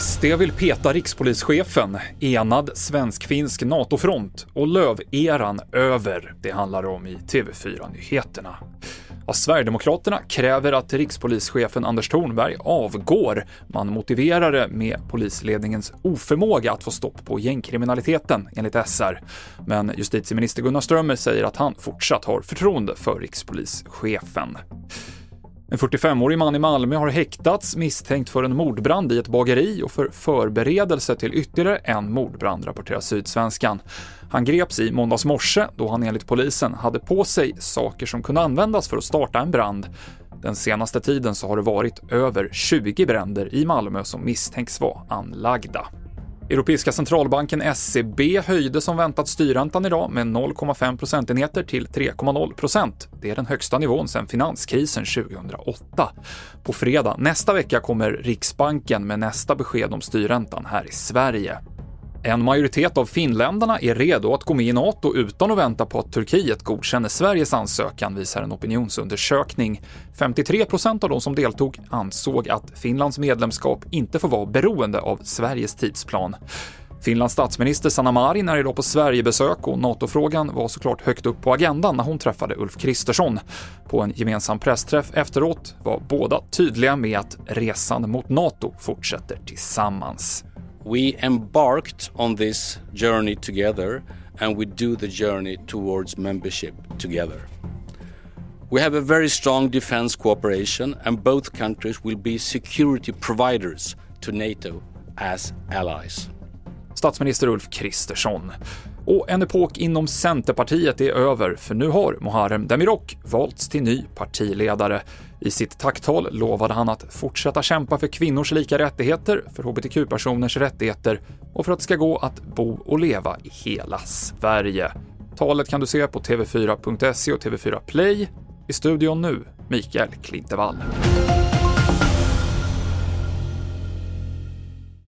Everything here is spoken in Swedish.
SD vill peta rikspolischefen, enad svensk-finsk NATO-front och Löv-eran över. Det handlar om i TV4-nyheterna. Ja, Sverigedemokraterna kräver att rikspolischefen Anders Thornberg avgår. Man motiverar det med polisledningens oförmåga att få stopp på gängkriminaliteten, enligt SR. Men justitieminister Gunnar Strömmer säger att han fortsatt har förtroende för rikspolischefen. En 45-årig man i Malmö har häktats misstänkt för en mordbrand i ett bageri och för förberedelse till ytterligare en mordbrand, rapporterar Sydsvenskan. Han greps i måndags morse då han enligt polisen hade på sig saker som kunde användas för att starta en brand. Den senaste tiden så har det varit över 20 bränder i Malmö som misstänks vara anlagda. Europeiska centralbanken SEB höjde som väntat styrräntan idag med 0,5 procentenheter till 3,0 procent. Det är den högsta nivån sedan finanskrisen 2008. På fredag nästa vecka kommer Riksbanken med nästa besked om styrräntan här i Sverige. En majoritet av finländarna är redo att gå med i NATO utan att vänta på att Turkiet godkänner Sveriges ansökan, visar en opinionsundersökning. 53 procent av de som deltog ansåg att Finlands medlemskap inte får vara beroende av Sveriges tidsplan. Finlands statsminister Sanna Marin är idag på Sverigebesök och NATO-frågan var såklart högt upp på agendan när hon träffade Ulf Kristersson. På en gemensam pressträff efteråt var båda tydliga med att resan mot NATO fortsätter tillsammans. We embarked on this journey together and we do the journey towards membership together. We have a very strong defense cooperation and both countries will be security providers to NATO as allies. Statsminister Ulf Kristersson. Och en epok inom Centerpartiet är över, för nu har Muharrem Demirok valts till ny partiledare. I sitt tacktal lovade han att fortsätta kämpa för kvinnors lika rättigheter, för hbtq-personers rättigheter och för att det ska gå att bo och leva i hela Sverige. Talet kan du se på tv4.se och TV4 Play. I studion nu, Mikael Klintevall.